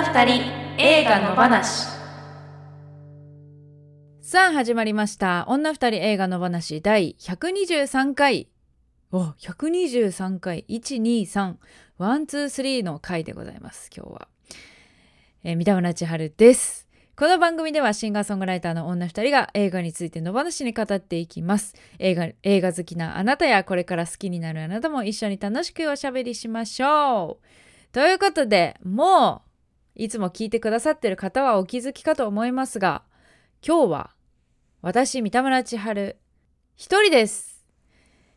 女二人映画の話。さあ始まりました。女二人映画の話。第123回。お123回。123-123の回でございます今日は、えー、三田村千春です。この番組ではシンガーソングライターの女二人が映画についての話に語っていきます。映画映画好きなあなたやこれから好きになるあなたも一緒に楽しくおしゃべりしましょう。ということでもういつも聞いてくださってる方はお気づきかと思いますが今日は私三田村千春一人です。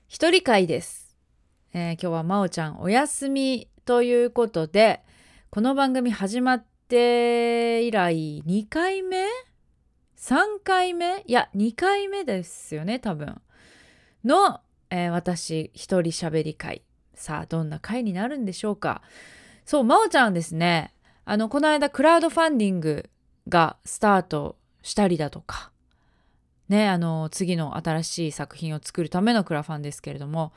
一人会です、えー、今日はまおちゃんお休みということでこの番組始まって以来2回目 ?3 回目？いや2回目ですよね多分。の、えー、私一人喋り会。さあどんな回になるんでしょうか。そうまおちゃんですねあのこの間クラウドファンディングがスタートしたりだとか。ねあの次の新しい作品を作るためのクラファンですけれども。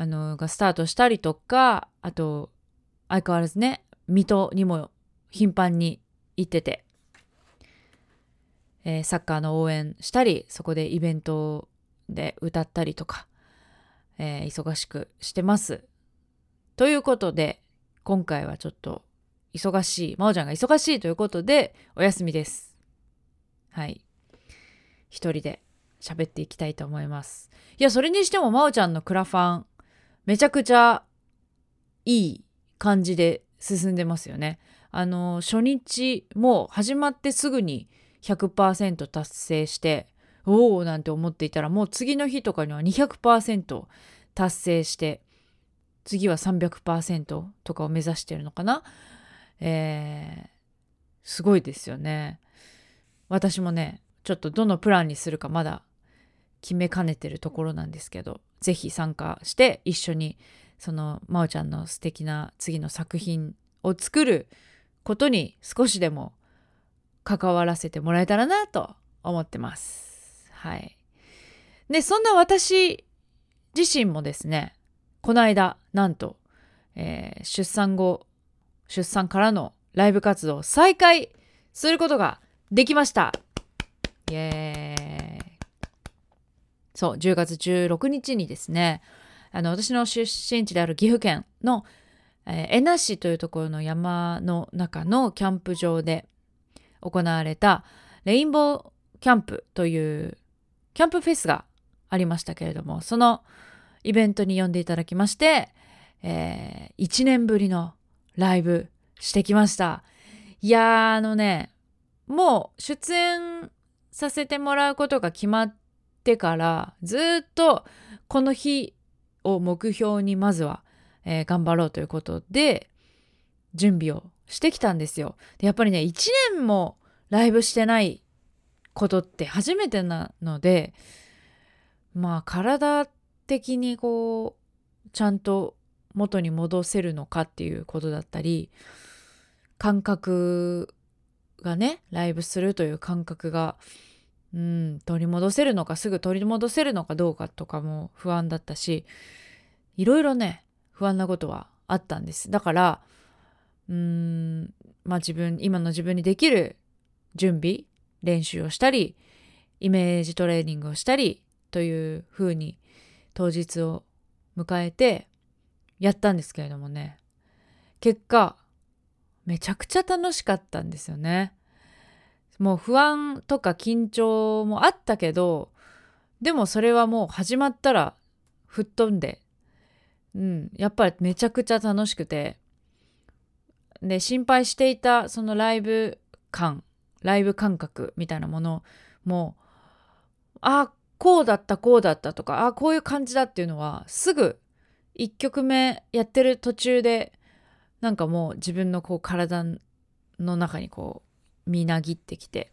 あのがスタートしたりとかあと相変わらずね水戸にも頻繁に行ってて、えー、サッカーの応援したりそこでイベントで歌ったりとか、えー、忙しくしてます。ということで今回はちょっと忙しい真央ちゃんが忙しいということでお休みです。はい一人で喋っていきたいと思います。いやそれにしても真央ちゃんのクラファンめちゃくちゃいい感じで進んでますよね。あの初日もう始まってすぐに100%達成しておおなんて思っていたらもう次の日とかには200%達成して次は300%とかを目指してるのかなえー、すごいですよね私もねちょっとどのプランにするかまだ決めかねてるところなんですけど是非参加して一緒にその真央ちゃんの素敵な次の作品を作ることに少しでも関わらせてもらえたらなと思ってます。はい。で、そんな私自身もですね、この間、なんと、えー、出産後、出産からのライブ活動を再開することができました。イエーイ。そう、10月16日にですね、あの、私の出身地である岐阜県のえー、江那市というところの山の中のキャンプ場で行われたレインボーキャンプというキャンプフェスがありましたけれどもそのイベントに呼んでいただきまして、えー、1年ぶりのライブしてきましたいやあのねもう出演させてもらうことが決まってからずっとこの日を目標にまずはえー、頑張ろうということで準備をしてきたんですよ。でやっぱりね1年もライブしてないことって初めてなのでまあ体的にこうちゃんと元に戻せるのかっていうことだったり感覚がねライブするという感覚がうん取り戻せるのかすぐ取り戻せるのかどうかとかも不安だったしいろいろね不安なことはあったんです。だからうーんまあ自分今の自分にできる準備練習をしたりイメージトレーニングをしたりというふうに当日を迎えてやったんですけれどもね結果めちゃくちゃ楽しかったんですよね。もう不安とか緊張もあったけどでもそれはもう始まったら吹っ飛んでうん、やっぱりめちゃくちゃ楽しくてで心配していたそのライブ感ライブ感覚みたいなものもあこうだったこうだったとかあこういう感じだっていうのはすぐ1曲目やってる途中でなんかもう自分のこう体の中にこうみなぎってきて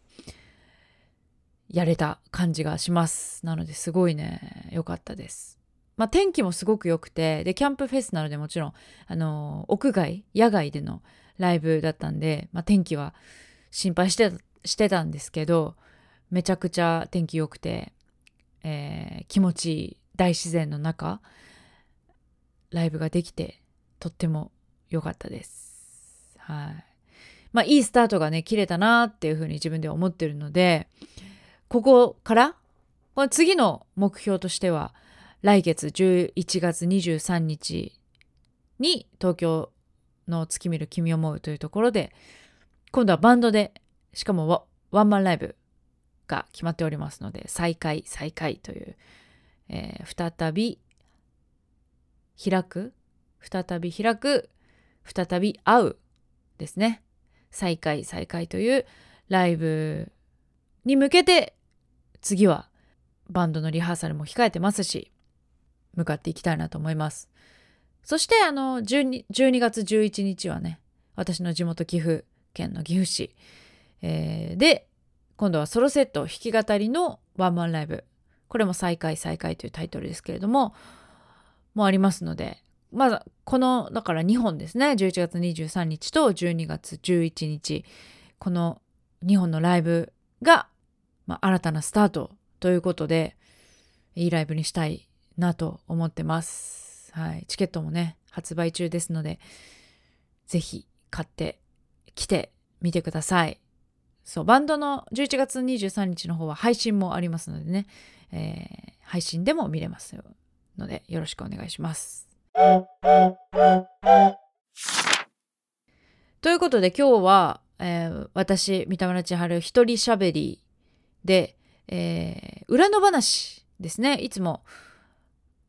やれた感じがします。なのですごいね良かったです。まあ、天気もすごく良くてでキャンプフェスなのでもちろんあの屋外野外でのライブだったんで、まあ、天気は心配してしてたんですけどめちゃくちゃ天気良くて、えー、気持ちいい大自然の中ライブができてとっても良かったです。はいまあいいスタートがね切れたなっていうふうに自分では思ってるのでここから、まあ、次の目標としては来月11月23日に東京の月見る君を思うというところで今度はバンドでしかもワワンマンライブが決まっておりますので再開再開という、えー再び開く。再び開く。再び会う。ですね。再開再開というライブに向けて次はバンドのリハーサルも控えてますし向かっていきたいなと思います。そしてあの 12, 12月11日はね私の地元岐阜県の岐阜市、えーで今度はソロセット弾き語りのワンマンライブ。これも再開再開というタイトルですけれどももありますのでまずこのだから2本ですね。11月23日と12月11日。この2本のライブが、まあ、新たなスタートということでいいライブにしたいなと思ってます。はい、チケットもね発売中ですのでぜひ買ってきてみてください。そうバンドの11月23日の方は配信もありますのでね、えー配信でも見れますのでよろしくお願いします。ということで今日は、えー私三田村千春一人しゃべりで、えー裏の話ですねいつも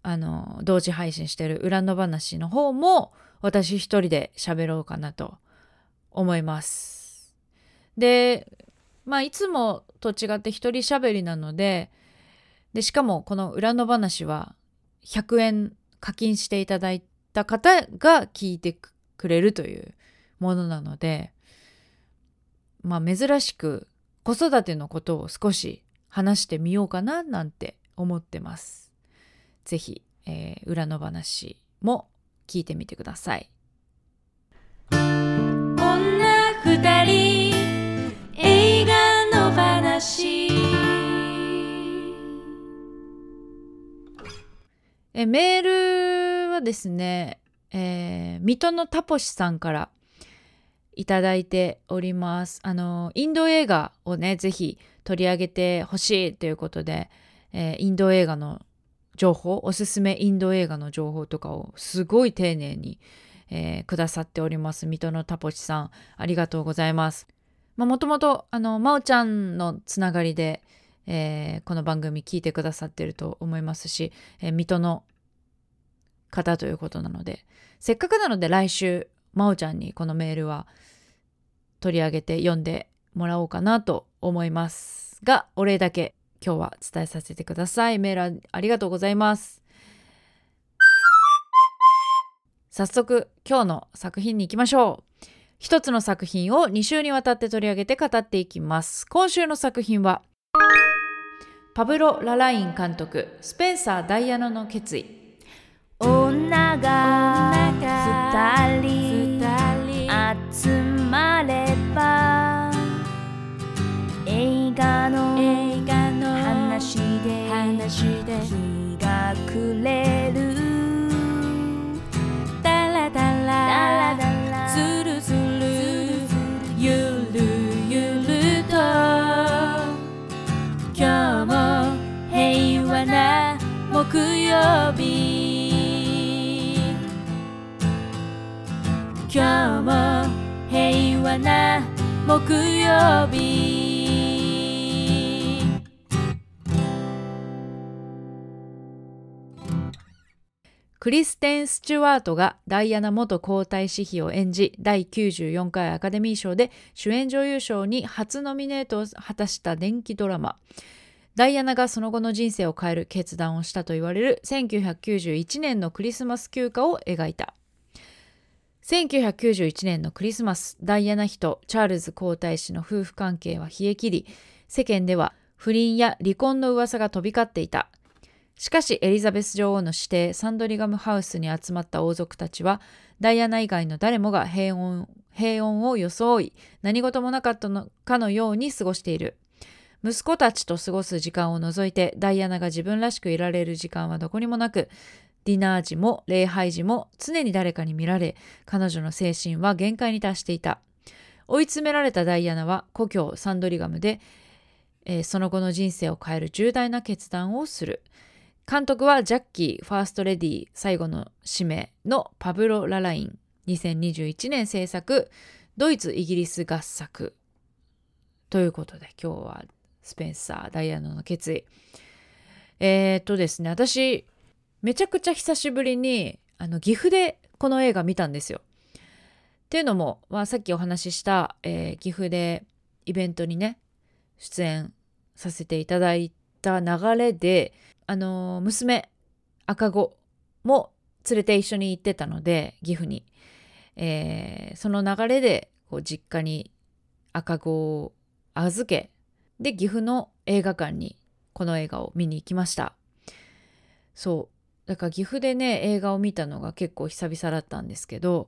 あの同時配信してる裏の話の方も私一人で喋ろうかなと思います。でまあいつもと違って一人喋りなのででしかもこの裏の話は100円課金していただいた方が聞いてくれるというものなのでまあ珍しく子育てのことを少し話してみようかななんて思ってます。ぜひ、えー裏の話も聞いてみてください。女二人映画の話えメールはですね、えー水戸のタポシさんからいただいております。あのインド映画をねぜひ取り上げてほしいということで、えーインド映画の情報おすすめインド映画の情報とかをすごい丁寧に、えーくださっております水戸のタポシさんありがとうございます。まあもともとあの真央ちゃんのつながりで、えーこの番組聞いてくださってると思いますし、えー水戸の方ということなのでせっかくなので来週真央ちゃんにこのメールは取り上げて読んでもらおうかなと思いますがお礼だけ今日は伝えさせてください。メールありがとうございます。早速今日の作品に行きましょう。一つの作品を2週にわたって取り上げて語っていきます。今週の作品はパブロ・ラライン監督スペンサー・ダイアナの決意。女が二人集まれば映画の話で日が暮れ木曜日。今日も平和な木曜日。クリステン・スチュワートがダイアナ元皇太子妃を演じ第94回アカデミー賞で主演女優賞に初ノミネートを果たした電気ドラマ。ダイアナがその後の人生を変える決断をしたと言われる1991年のクリスマス休暇を描いた。1991年のクリスマスダイアナ妃とチャールズ皇太子の夫婦関係は冷え切り世間では不倫や離婚の噂が飛び交っていた。しかしエリザベス女王の指定サンドリガムハウスに集まった王族たちはダイアナ以外の誰もが平穏平穏を装い何事もなかったのかのように過ごしている。息子たちと過ごす時間を除いてダイアナが自分らしくいられる時間はどこにもなくディナー時も礼拝時も常に誰かに見られ彼女の精神は限界に達していた。追い詰められたダイアナは故郷サンドリガムで、えーその後の人生を変える重大な決断をする。監督はジャッキーファーストレディ最後の使命のパブロ・ラライン2021年制作ドイツ・イギリス合作。ということで今日はスペンサーダイアナの決意えー、っとですね私めちゃくちゃ久しぶりにあの岐阜でこの映画見たんですよ。っていうのも、まあ、さっきお話しした、えー岐阜でイベントにね出演させていただいた流れであのー娘赤子も連れて一緒に行ってたので岐阜に、えーその流れでこう実家に赤子を預けで岐阜の映画館にこの映画を見に行きました。そう。だから岐阜でね映画を見たのが結構久々だったんですけど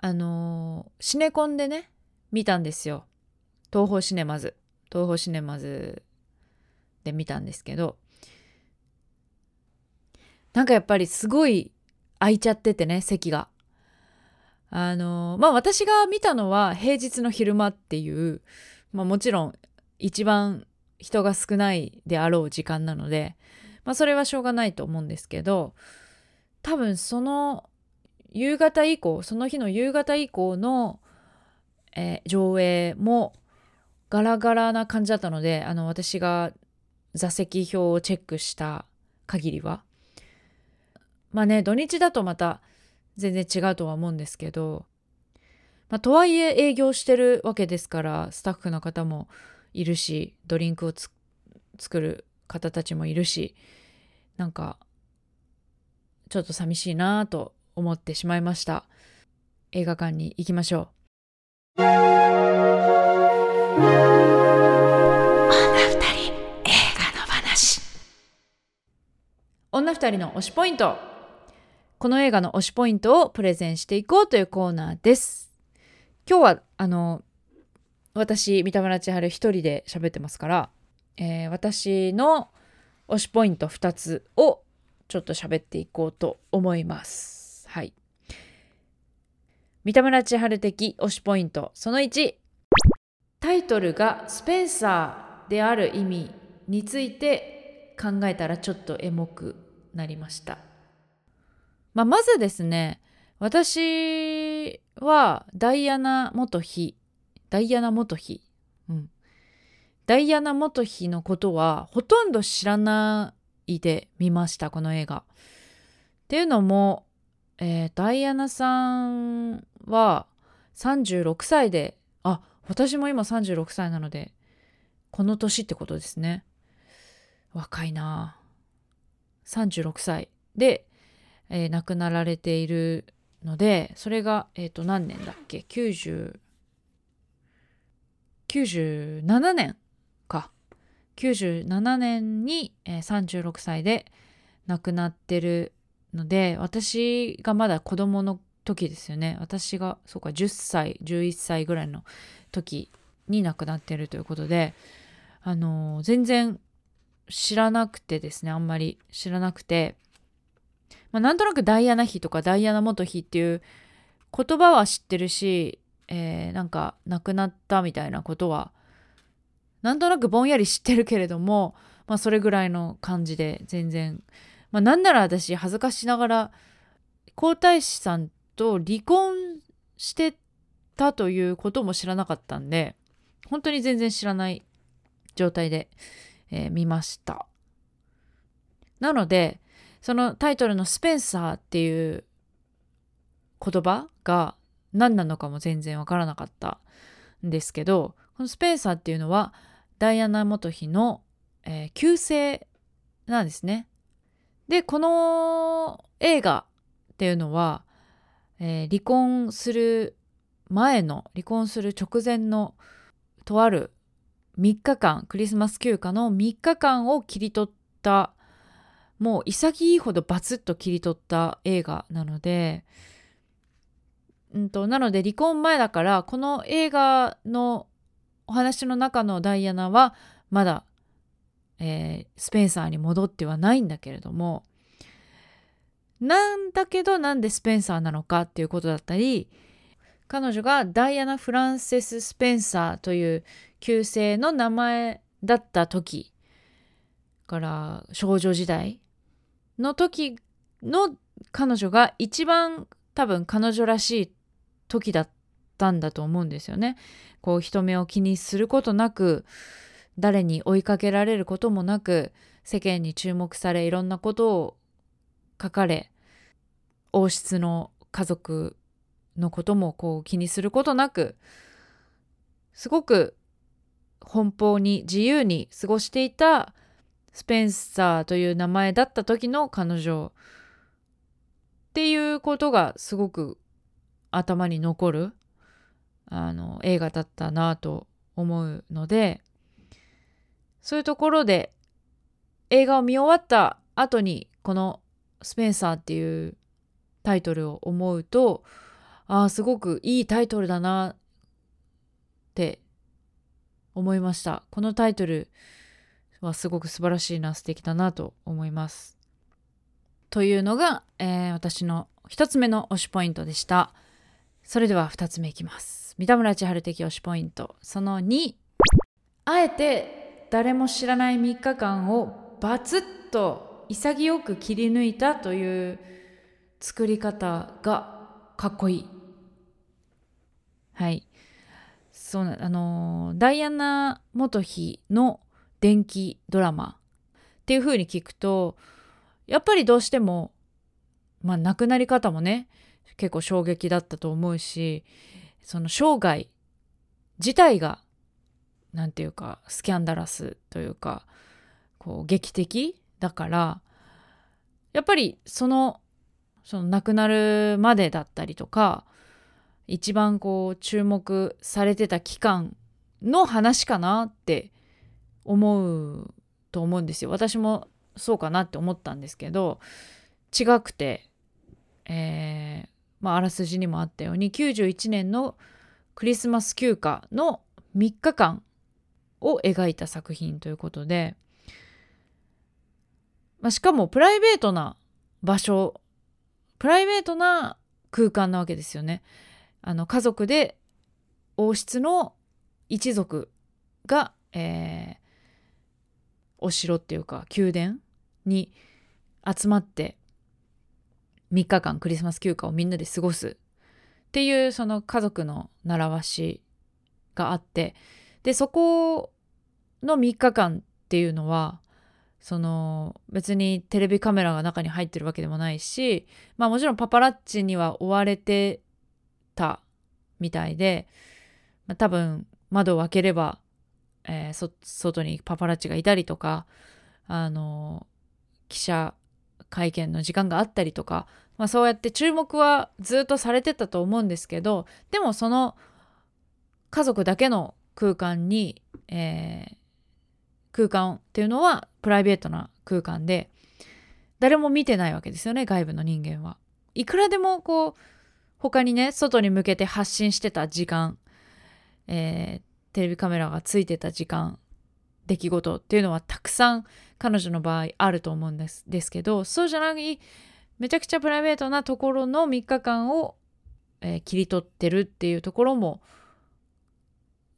あのーシネコンでね見たんですよ。東宝シネマズ。東宝シネマズで見たんですけどなんかやっぱりすごい空いちゃっててね席が。あのーまあ私が見たのは平日の昼間っていう、まあ、もちろん一番人が少ないであろう時間なので、まあ、それはしょうがないと思うんですけど多分その夕方以降その日の夕方以降の、えー上映もガラガラな感じだったのであの私が座席表をチェックした限りは。まあね土日だとまた全然違うとは思うんですけど、まあ、とはいえ営業してるわけですからスタッフの方もいるしドリンクをつ作る方たちもいるしなんかちょっと寂しいなと思ってしまいました。映画館に行きましょう。女二人の推しポイント。この映画の推しポイントをプレゼンしていこうというコーナーです今日はあの私三田村千春一人で喋ってますから、えー私の推しポイント2つをちょっと喋っていこうと思います。はい。三田村千春的推しポイントその1タイトルがスペンサーである意味について考えたらちょっとエモくなりました、まあ、まずですね私はダイアナ元妃ダイアナ元妃。うん。ダイアナ元妃のことはほとんど知らないで見ましたこの映画。っていうのも、えーダイアナさんは36歳であ私も今36歳なのでこの年ってことですね。若いな。36歳で、えー亡くなられているのでそれが、えー、と何年だっけ？97年か。97年に、えー36歳で亡くなってるので私がまだ子供の時ですよね。私がそうか10歳11歳ぐらいの時に亡くなってるということであのー全然知らなくてですねあんまり知らなくて、まあ、なんとなくダイアナ妃とかダイアナ元妃っていう言葉は知ってるし、えーなんか亡くなったみたいなことはなんとなくぼんやり知ってるけれども、まあ、それぐらいの感じで全然、まあ、なんなら私恥ずかしながら皇太子さんと離婚してたということも知らなかったんで本当に全然知らない状態で、えー見ました。なのでそのタイトルの「スペンサー」っていう言葉が何なのかも全然わからなかったんですけどこのスペンサーっていうのはダイアナ元妃の、えー旧姓なんですね。でこの映画っていうのは、えー離婚する前の離婚する直前のとある3日間クリスマス休暇の3日間を切り取ったもう潔いほどバツッと切り取った映画なので、うん、となので離婚前だからこの映画のお話の中のダイアナはまだ、えースペンサーに戻ってはないんだけれどもなんだけどなんでスペンサーなのかっていうことだったり彼女がダイアナ・フランセス・スペンサーという旧姓の名前だった時から少女時代の時の彼女が一番多分彼女らしい時だったんだと思うんですよね。こう人目を気にすることなく誰に追いかけられることもなく世間に注目されいろんなことを書かれ王室の家族のこともこう気にすることなくすごく奔放に自由に過ごしていたスペンサーという名前だった時の彼女っていうことがすごく頭に残るあの映画だったなと思うのでそういうところで映画を見終わった後にこの「スペンサー」っていうタイトルを思うとああすごくいいタイトルだなって思いました。このタイトルはすごく素晴らしいな素敵だなと思います。というのが、えー、私の一つ目の推しポイントでした。それでは二つ目いきます。三田村千春的推しポイント。その2あえて誰も知らない3日間をバツッと潔く切り抜いたという作り方がかっこいい。はい。そうあのダイアナ元妃の電気ドラマっていう風に聞くとやっぱりどうしてもまあ亡くなり方もね結構衝撃だったと思うしその生涯自体が何て言うかスキャンダラスというかこう劇的だからやっぱりそのその亡くなるまでだったりとか一番こう注目されてた期間の話かなって思うと思うんですよ。私もそうかなって思ったんですけど違くて、えー、まあ、あらすじにもあったように91年のクリスマス休暇の3日間を描いた作品ということで、まあ、しかもプライベートな場所プライベートな空間なわけですよね。あの家族で王室の一族が、えー、お城っていうか宮殿に集まって3日間クリスマス休暇をみんなで過ごすっていうその家族の習わしがあってでそこの3日間っていうのはその別にテレビカメラが中に入ってるわけでもないしまあもちろんパパラッチには追われてたみたいで、まあ、多分窓を開ければ、えー、外にパパラッチがいたりとかあの記者会見の時間があったりとか、まあ、そうやって注目はずっとされてたと思うんですけどでもその家族だけの空間に、えー、空間っていうのはプライベートな空間で誰も見てないわけですよね外部の人間は。いくらでもこう他にね外に向けて発信してた時間、えー、テレビカメラがついてた時間出来事っていうのはたくさん彼女の場合あると思うんですですけどそうじゃないめちゃくちゃプライベートなところの3日間を、えー、切り取ってるっていうところも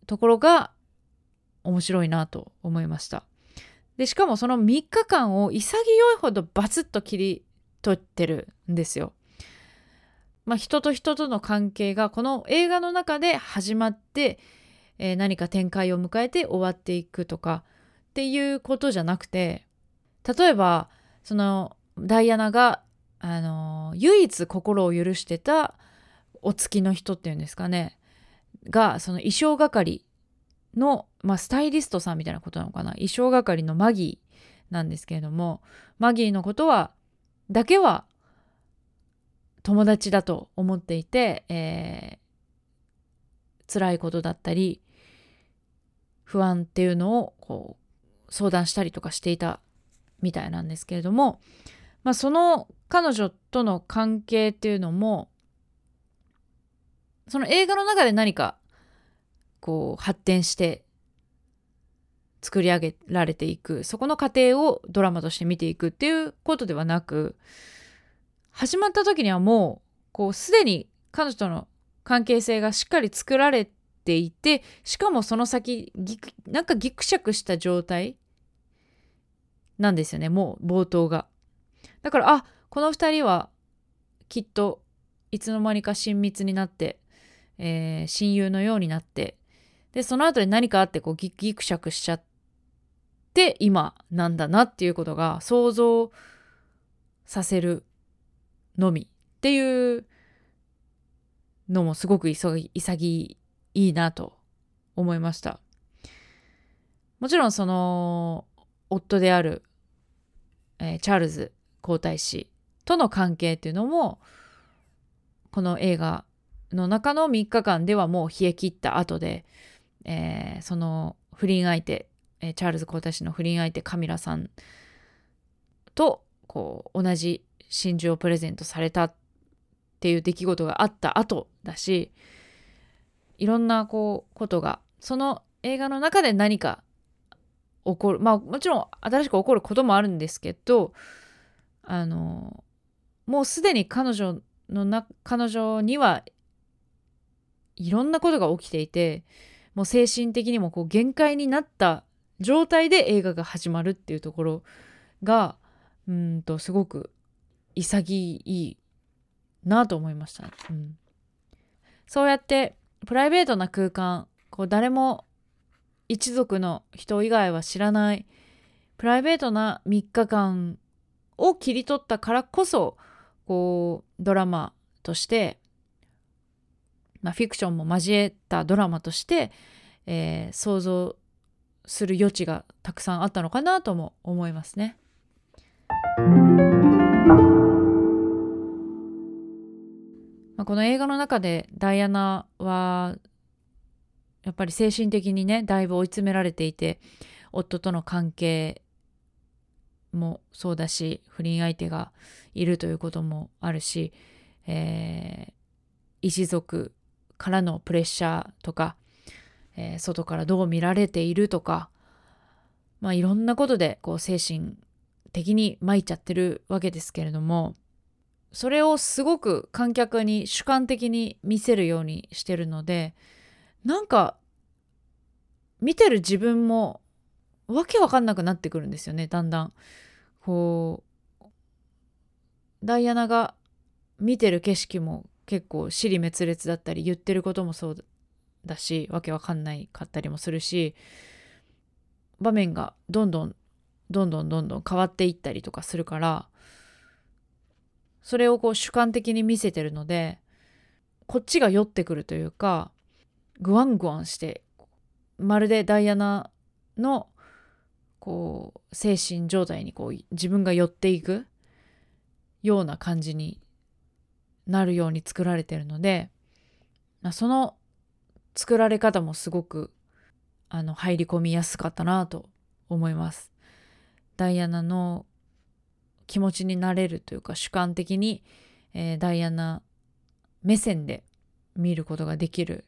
ところが面白いなと思いました。でしかもその3日間を潔いほどバツッと切り取ってるんですよ。まあ、人と人との関係がこの映画の中で始まって、えー、何か展開を迎えて終わっていくとかっていうことじゃなくて例えばそのダイアナが、あの、唯一心を許してたお付きの人っていうんですかねがその衣装係の、まあ、スタイリストさんみたいなことなのかな衣装係のマギーなんですけれどもマギーのことはだけは友達だと思っていて、えー、辛いことだったり不安っていうのをこう相談したりとかしていたみたいなんですけれども、まあ、その彼女との関係っていうのもその映画の中で何かこう発展して作り上げられていくそこの過程をドラマとして見ていくっていうことではなく始まった時にはもうこうすでに彼女との関係性がしっかり作られていてしかもその先ぎなんかギクシャクした状態なんですよねもう冒頭が。だからあこの2人はきっといつの間にか親密になって、えー、親友のようになってでその後で何かあってこうギギクシャクしちゃって今なんだなっていうことが想像させるのみっていうのもすごく潔いいなと思いました。もちろんその夫である、えー、チャールズ皇太子との関係っていうのもこの映画の中の3日間ではもう冷え切った後で、えー、その不倫相手、えー、チャールズ皇太子の不倫相手カミラさんとこう同じ真珠をプレゼントされたっていう出来事があった後だしいろんなこうことがその映画の中で何か起こるまあもちろん新しく起こることもあるんですけどあのもうすでに彼女のな彼女にはいろんなことが起きていてもう精神的にもこう限界になった状態で映画が始まるっていうところがうんとすごく潔いなと思いました、うん、そうやってプライベートな空間こう誰も一族の人以外は知らないプライベートな3日間を切り取ったからこそこうドラマとして、まあ、フィクションも交えたドラマとして、えー、想像する余地がたくさんあったのかなとも思いますね。まあ、この映画の中でダイアナはやっぱり精神的にねだいぶ追い詰められていて夫との関係もそうだし不倫相手がいるということもあるし、えー、一族からのプレッシャーとか、えー、外からどう見られているとか、まあ、いろんなことでこう精神的に参っちゃってるわけですけれどもそれをすごく観客に主観的に見せるようにしてるのでなんか見てる自分もわけわかんなくなってくるんですよねだんだん。こうダイアナが見てる景色も結構尻滅裂だったり言ってることもそうだしわけわかんないかったりもするし場面がどんどんどんどんどんどん変わっていったりとかするからそれをこう主観的に見せてるのでこっちが酔ってくるというかグワングワンしてまるでダイアナのこう精神状態にこう自分が寄っていくような感じになるように作られてるので、まあ、その作られ方もすごくあの入り込みやすかったなと思います。ダイアナの気持ちになれるというか主観的に、えー、ダイアナ目線で見ることができる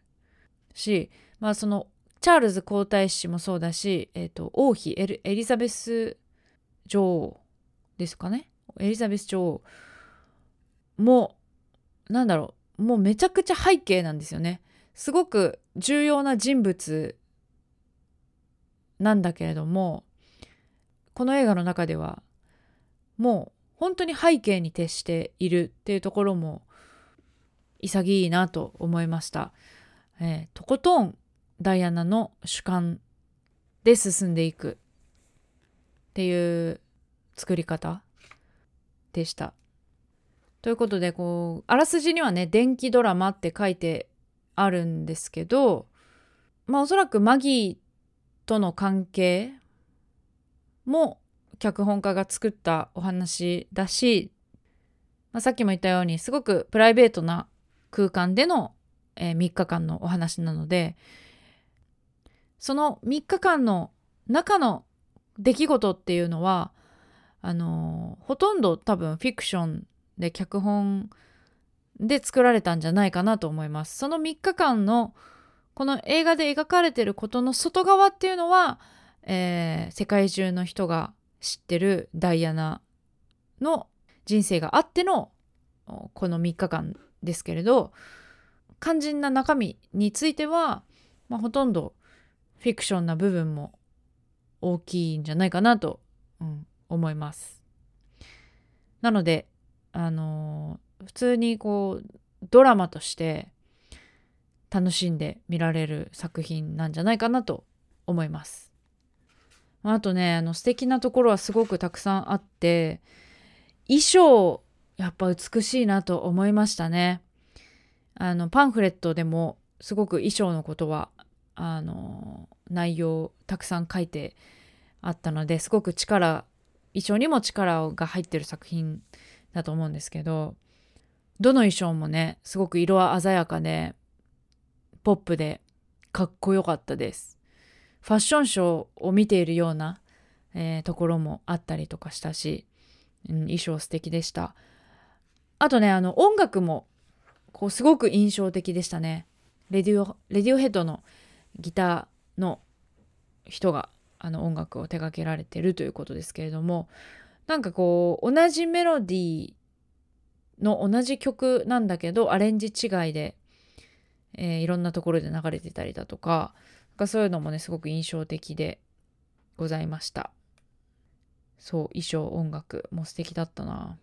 し、まあ、そのチャールズ皇太子もそうだし、えーと、王妃エリザベス女王ですかね？エリザベス女王もなんだろうもうめちゃくちゃ背景なんですよね。すごく重要な人物なんだけれどもこの映画の中ではもう本当に背景に徹しているっていうところも潔いなと思いました。えー、とことんダイアナの主観で進んでいくっていう作り方でした。ということでこうあらすじにはね電気ドラマって書いてあるんですけどまあおそらくマギーとの関係も脚本家が作ったお話だし、まあ、さっきも言ったようにすごくプライベートな空間での、えー、3日間のお話なのでその3日間の中の出来事っていうのはあのほとんど多分フィクションで脚本で作られたんじゃないかなと思います。その3日間のこの映画で描かれてることの外側っていうのは、えー、世界中の人が知ってるダイアナの人生があってのこの3日間ですけれど肝心な中身については、まあ、ほとんどフィクションな部分も大きいんじゃないかなと、うん、思います。なのであのー普通にこうドラマとして楽しんで見られる作品なんじゃないかなと思います。あとねあの素敵なところはすごくたくさんあって衣装やっぱ美しいなと思いましたね。あのパンフレットでもすごく衣装のことはあの内容たくさん書いてあったのですごく力衣装にも力が入ってる作品だと思うんですけどどの衣装もねすごく色は鮮やかでポップでかっこよかったですファッションショーを見ているような、えーところもあったりとかしたし、うん、衣装素敵でした。あとねあの音楽もこうすごく印象的でしたね。レディオレディオヘッドのギターの人があの音楽を手掛けられてるということですけれどもなんかこう同じメロディーの同じ曲なんだけどアレンジ違いで、えーいろんなところで流れてたりだとかなんかそういうのもねすごく印象的でございました。そう衣装音楽も素敵だったな。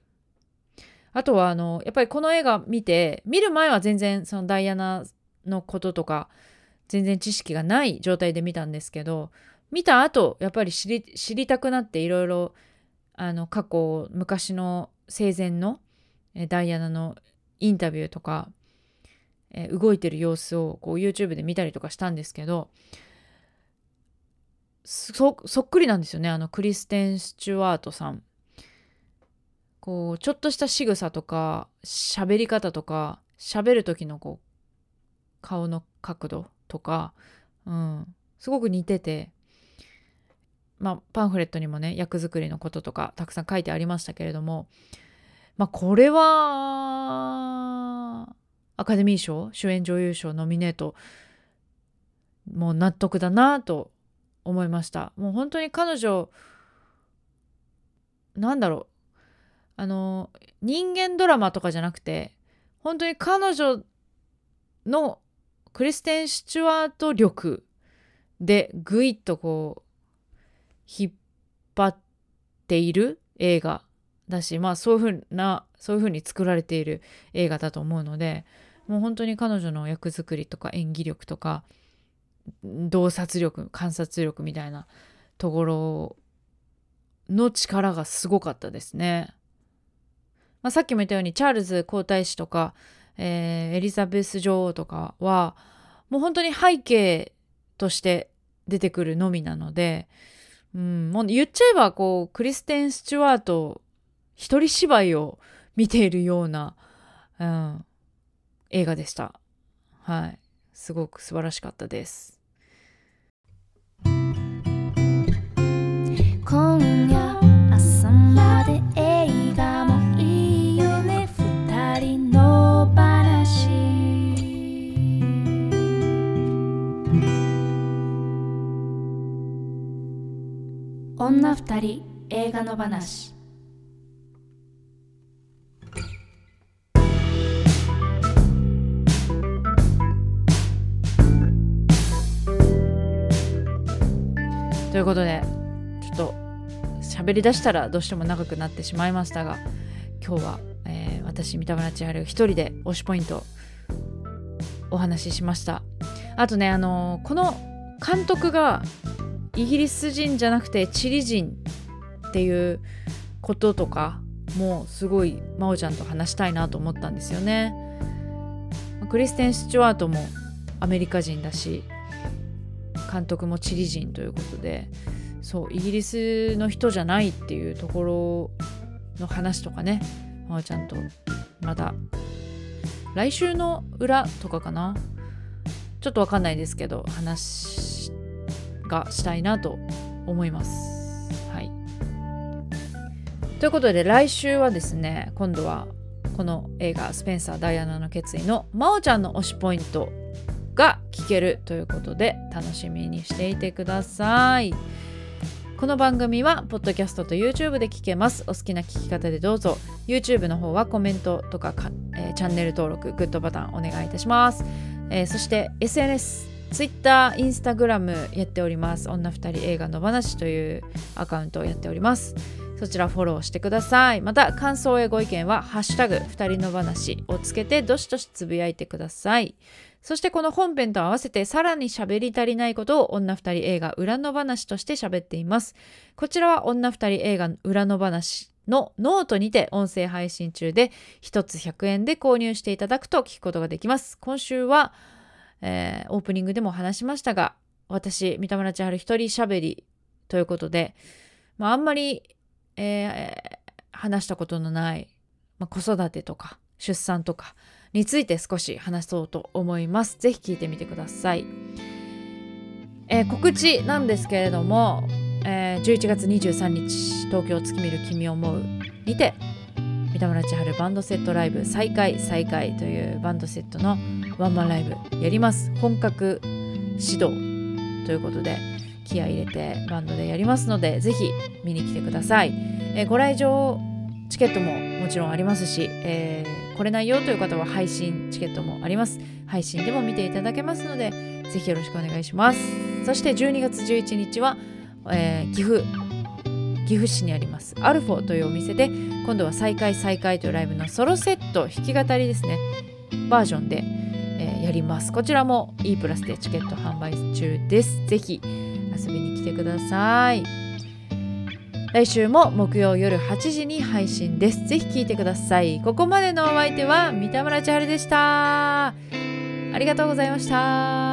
あとはあのやっぱりこの映画見て見る前は全然そのダイアナのこととか全然知識がない状態で見たんですけど見た後やっぱり知り知りたくなっていろいろあの過去昔の生前のダイアナのインタビューとか、え動いてる様子をこう YouTube で見たりとかしたんですけどそそっくりなんですよねあのクリステン・スチュワートさん。こうちょっとした仕草とか喋り方とか喋る時のこう顔の角度とか、うん、すごく似てて、まあ、パンフレットにもね役作りのこととかたくさん書いてありましたけれども、まあ、これはアカデミー賞主演女優賞ノミネート。もう納得だなと思いました。もう本当に彼女なんだろう。あの人間ドラマとかじゃなくて本当に彼女のクリステン・スチュワート力でぐいっとこう引っ張っている映画だしまあそういうふうなそういうふうに作られている映画だと思うのでもう本当に彼女の役作りとか演技力とか洞察力観察力みたいなところの力がすごかったですね。まあ、さっきも言ったようにチャールズ皇太子とか、えーエリザベス女王とかはもう本当に背景として出てくるのみなので、うん、もう言っちゃえばこうクリステン・スチュワート一人芝居を見ているような、うん、映画でした。はい。すごく素晴らしかったです。今夜朝まで映画もいいよね二人の話女二人映画の話ということでちょっと喋り出したらどうしても長くなってしまいましたが今日は、えー私三田村千春一人で推しポイントお話ししました。あとねあのーこの監督がイギリス人じゃなくてチリ人っていうこととかもすごい真央ちゃんと話したいなと思ったんですよね。クリステン・スチュワートもアメリカ人だし監督もチリ人ということでそうイギリスの人じゃないっていうところの話とかねまおちゃんとまた来週の裏とかかな。ちょっとわかんないですけど話がしたいなと思います。はい。ということで来週はですね今度はこの映画「スペンサー・ダイアナの決意」の真央ちゃんの推しポイントが聞けるということで楽しみにしていてください。この番組はポッドキャストと YouTube で聞けます。お好きな聞き方でどうぞ。YouTube の方はコメントとかえー、チャンネル登録グッドボタンお願いいたします、えー、そして SNS Twitter、Instagram やっております。女二人映画の話というアカウントをやっております。そちらフォローしてください。また感想やご意見はハッシュタグ二人の話をつけてどしどしつぶやいてください。そしてこの本編と合わせてさらに喋り足りないことを女二人映画裏の話として喋っています。こちらは女二人映画裏の話のノートにて音声配信中で1つ100円で購入していただくと聞くことができます。今週は、えー、オープニングでも話しましたが私三田村千春一人喋りということで、まあ、あんまり、えー、話したことのない、まあ、子育てとか出産とかについて少し話そうと思います。ぜひ聞いてみてください。えー、告知なんですけれども、えー、11月23日東京月見る君を思うにて三田村千春バンドセットライブ再開再開というバンドセットのワンマンライブやります本格指導ということで気合入れてバンドでやりますのでぜひ見に来てください、えー、ご来場チケットももちろんありますし、えー、来れないよという方は配信チケットもあります。配信でも見ていただけますので、ぜひよろしくお願いします。そして12月11日は、えー、岐阜、岐阜市にありますアルフォというお店で、今度は再開再開というライブのソロセット弾き語りですね、バージョンで、えー、やります。こちらも E プラスでチケット販売中です。ぜひ遊びに来てください。来週も木曜夜8時に配信です。ぜひ聴いてください。ここまでのお相手は三田村千春でした。ありがとうございました。